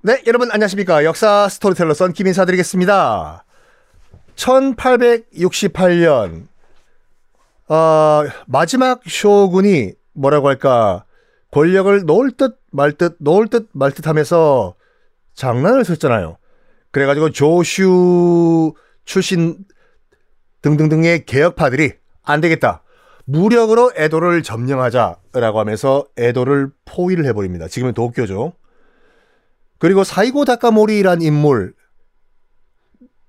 네, 여러분 안녕하십니까. 역사 스토리텔러 썬킴 인사드리겠습니다. 1868년, 어, 마지막 쇼군이 뭐라고 할까, 권력을 놓을 듯 말 듯, 놓을 듯 말 듯 하면서 장난을 쳤잖아요. 그래가지고 조슈 출신 등등등의 개혁파들이 안 되겠다. 무력으로 에도를 점령하자라고 하면서 에도를 포위를 해버립니다. 지금은 도쿄죠. 그리고 사이고 다카모리란 인물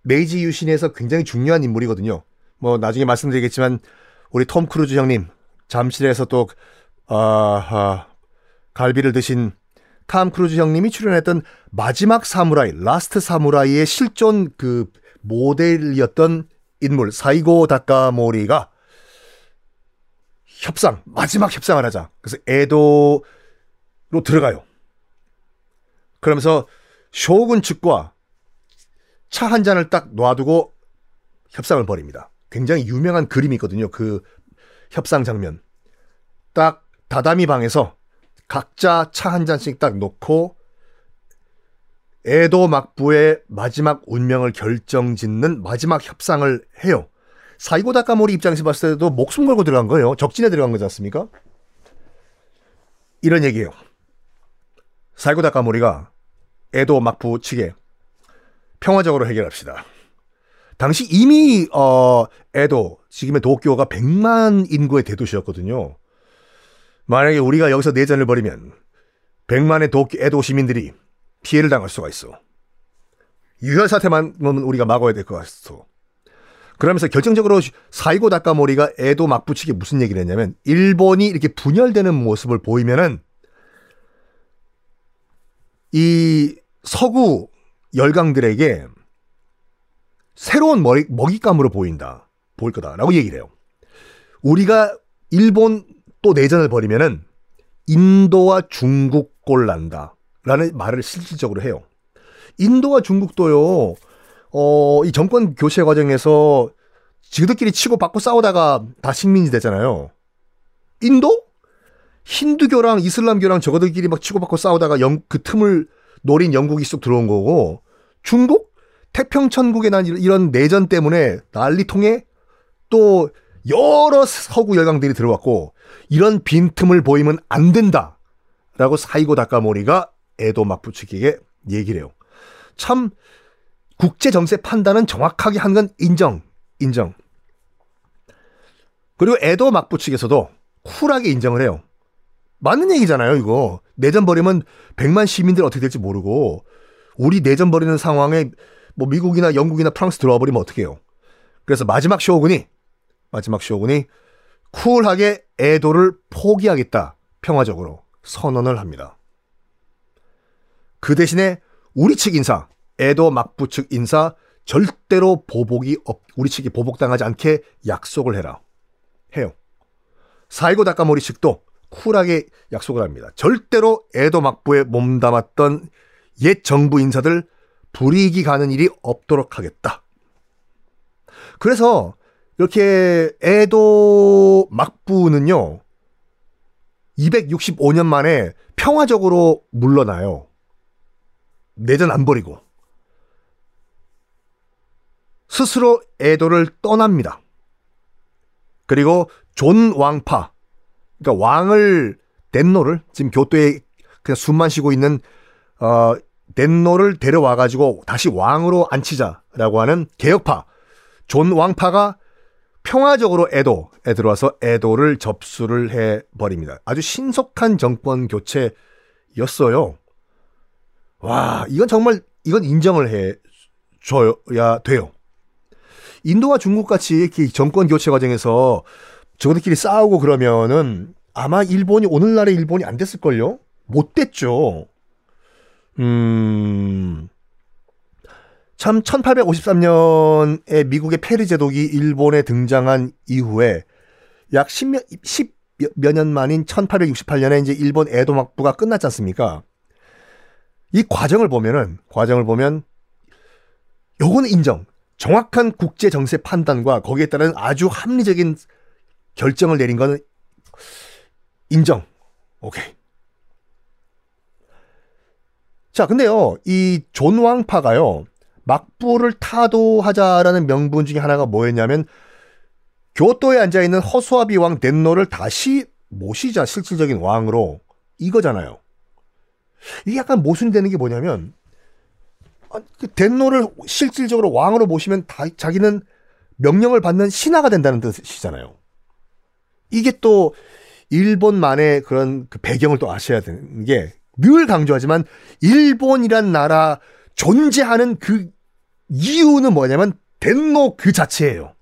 메이지 유신에서 굉장히 중요한 인물이거든요. 뭐 나중에 말씀드리겠지만 우리 톰 크루즈 형님 잠실에서 또 아, 아, 갈비를 드신 탐 크루즈 형님이 출연했던 마지막 사무라이, 라스트 사무라이의 실존 그 모델이었던 인물 사이고 다카모리가 협상, 마지막 협상을 하자. 그래서 에도로 들어가요. 그러면서 쇼군 측과 차 한 잔을 딱 놔두고 협상을 벌입니다. 굉장히 유명한 그림이 있거든요. 그 협상 장면. 딱 다다미 방에서 각자 차 한 잔씩 딱 놓고 에도 막부의 마지막 운명을 결정짓는 마지막 협상을 해요. 사이고 다카모리 입장에서 봤을 때도 목숨 걸고 들어간 거예요. 적진에 들어간 거지 않습니까? 이런 얘기예요. 사이고 다카모리가 에도 막부 측에 평화적으로 해결합시다. 당시 이미 어 에도 지금의 도쿄가 100만 인구의 대도시였거든요. 만약에 우리가 여기서 내전을 벌이면 100만의 도쿄 에도 시민들이 피해를 당할 수가 있어. 유혈 사태만은 우리가 막아야 될 것 같소. 그러면서 결정적으로 사이고 다카모리가 에도 막부 측에 무슨 얘기를 했냐면 일본이 이렇게 분열되는 모습을 보이면은 이 서구 열강들에게 새로운 먹이, 먹잇감으로 보인다. 보일 거다라고 얘기를 해요. 우리가 일본 또 내전을 벌이면은 인도와 중국 꼴 난다. 라는 말을 실질적으로 해요. 인도와 중국도요, 어, 이 정권 교체 과정에서 지들끼리 치고 받고 싸우다가 다 식민지 됐잖아요. 인도? 힌두교랑 이슬람교랑 저거들끼리 막 치고받고 싸우다가 영, 그 틈을 노린 영국이 쑥 들어온 거고 중국 태평천국에 난 이런 내전 때문에 난리통에 또 여러 서구 열강들이 들어왔고 이런 빈틈을 보이면 안 된다라고 사이고 다카모리가 에도 마푸치기에게 얘기를 해요. 참 국제 정세 판단은 정확하게 한 건 인정, 인정. 그리고 에도 막부 측에서도 쿨하게 인정을 해요. 맞는 얘기잖아요, 이거. 내전 벌이면 100만 시민들 어떻게 될지 모르고 우리 내전 벌이는 상황에 뭐 미국이나 영국이나 프랑스 들어와 버리면 어떻게 해요? 그래서 마지막 쇼군이 마지막 쇼군이 쿨하게 에도를 포기하겠다. 평화적으로 선언을 합니다. 그 대신에 우리 측 인사, 에도 막부 측 인사 절대로 보복이 없, 우리 측이 보복당하지 않게 약속을 해라. 해요. 사이고 다카모리 측도 쿨하게 약속을 합니다. 절대로 에도 막부에 몸담았던 옛 정부 인사들 불이익이 가는 일이 없도록 하겠다. 그래서 이렇게 에도 막부는요, 265년 만에 평화적으로 물러나요. 내전 안 벌이고. 스스로 에도를 떠납니다. 그리고 존왕파, 그러니까 왕을 덴노를 지금 교토에 그냥 숨만 쉬고 있는 어 덴노를 데려와 가지고 다시 왕으로 앉히자라고 하는 개혁파 존왕파가 평화적으로 에도에 들어와서 에도를 접수를 해 버립니다. 아주 신속한 정권 교체였어요. 와, 이건 정말 이건 인정을 해 줘야 돼요. 인도와 중국 같이 정권 교체 과정에서 저들끼리 싸우고 그러면은 아마 일본이 오늘날의 일본이 안 됐을걸요? 못 됐죠. 음. 참 1853년에 미국의 페르 제독이 일본에 등장한 이후에 약 10몇, 10몇 년 만인 1868년에 이제 일본 에도 막부가 끝났지 않습니까? 이 과정을 보면은 과정을 보면 요거는 인정. 정확한 국제 정세 판단과 거기에 따른 아주 합리적인 결정을 내린 거는 인정. 오케이. 자, 근데요, 이 존왕파가요, 막부를 타도하자라는 명분 중에 하나가 뭐였냐면, 교토에 앉아있는 허수아비 왕 덴노를 다시 모시자, 실질적인 왕으로. 이거잖아요. 이게 약간 모순되는 게 뭐냐면, 아, 그 덴노를 실질적으로 왕으로 모시면 다, 자기는 명령을 받는 신하가 된다는 뜻이잖아요. 이게 또 일본만의 그런 그 배경을 또 아셔야 되는 게 늘 강조하지만 일본이란 나라 존재하는 그 이유는 뭐냐면 덴노 그 자체예요.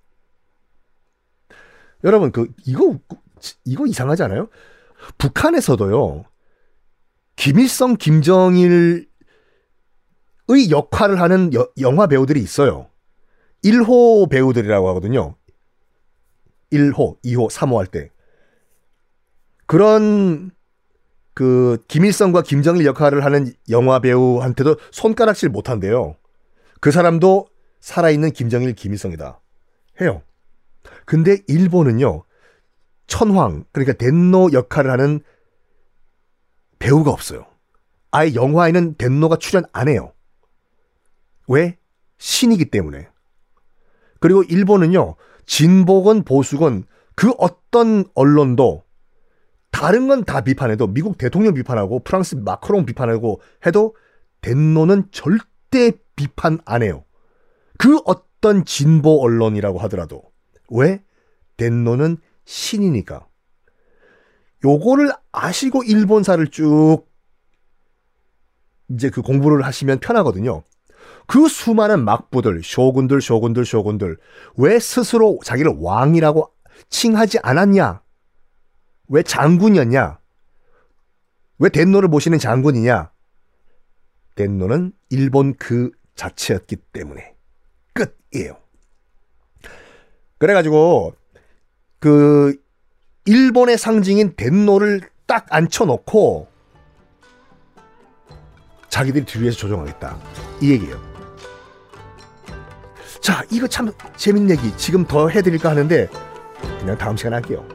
여러분 그 이거 이거 이상하지 않아요? 북한에서도요. 김일성, 김정일의 역할을 하는 여, 영화 배우들이 있어요. 1호 배우들이라고 하거든요. 1호, 2호, 3호 할 때. 그런 그 김일성과 김정일 역할을 하는 영화 배우한테도 손가락질 못 한대요. 그 사람도 살아있는 김정일, 김일성이다. 해요. 근데 일본은요, 천황, 그러니까 덴노 역할을 하는 배우가 없어요. 아예 영화에는 덴노가 출연 안 해요. 왜? 신이기 때문에. 그리고 일본은요, 진보건 보수건 그 어떤 언론도 다른 건 다 비판해도 미국 대통령 비판하고 프랑스 마크롱 비판하고 해도 덴노는 절대 비판 안 해요. 그 어떤 진보 언론이라고 하더라도 왜? 덴노는 신이니까. 요거를 아시고 일본사를 쭉 이제 그 공부를 하시면 편하거든요. 그 수많은 막부들, 쇼군들, 쇼군들, 쇼군들, 왜 스스로 자기를 왕이라고 칭하지 않았냐? 왜 장군이었냐? 왜 덴노를 모시는 장군이냐? 덴노는 일본 그 자체였기 때문에 끝이에요. 그래가지고 그 일본의 상징인 덴노를 딱 앉혀놓고 자기들이 뒤에서 조정하겠다 이 얘기예요. 자 이거 참 재밌는 얘기 지금 더 해드릴까 하는데 그냥 다음 시간에 할게요.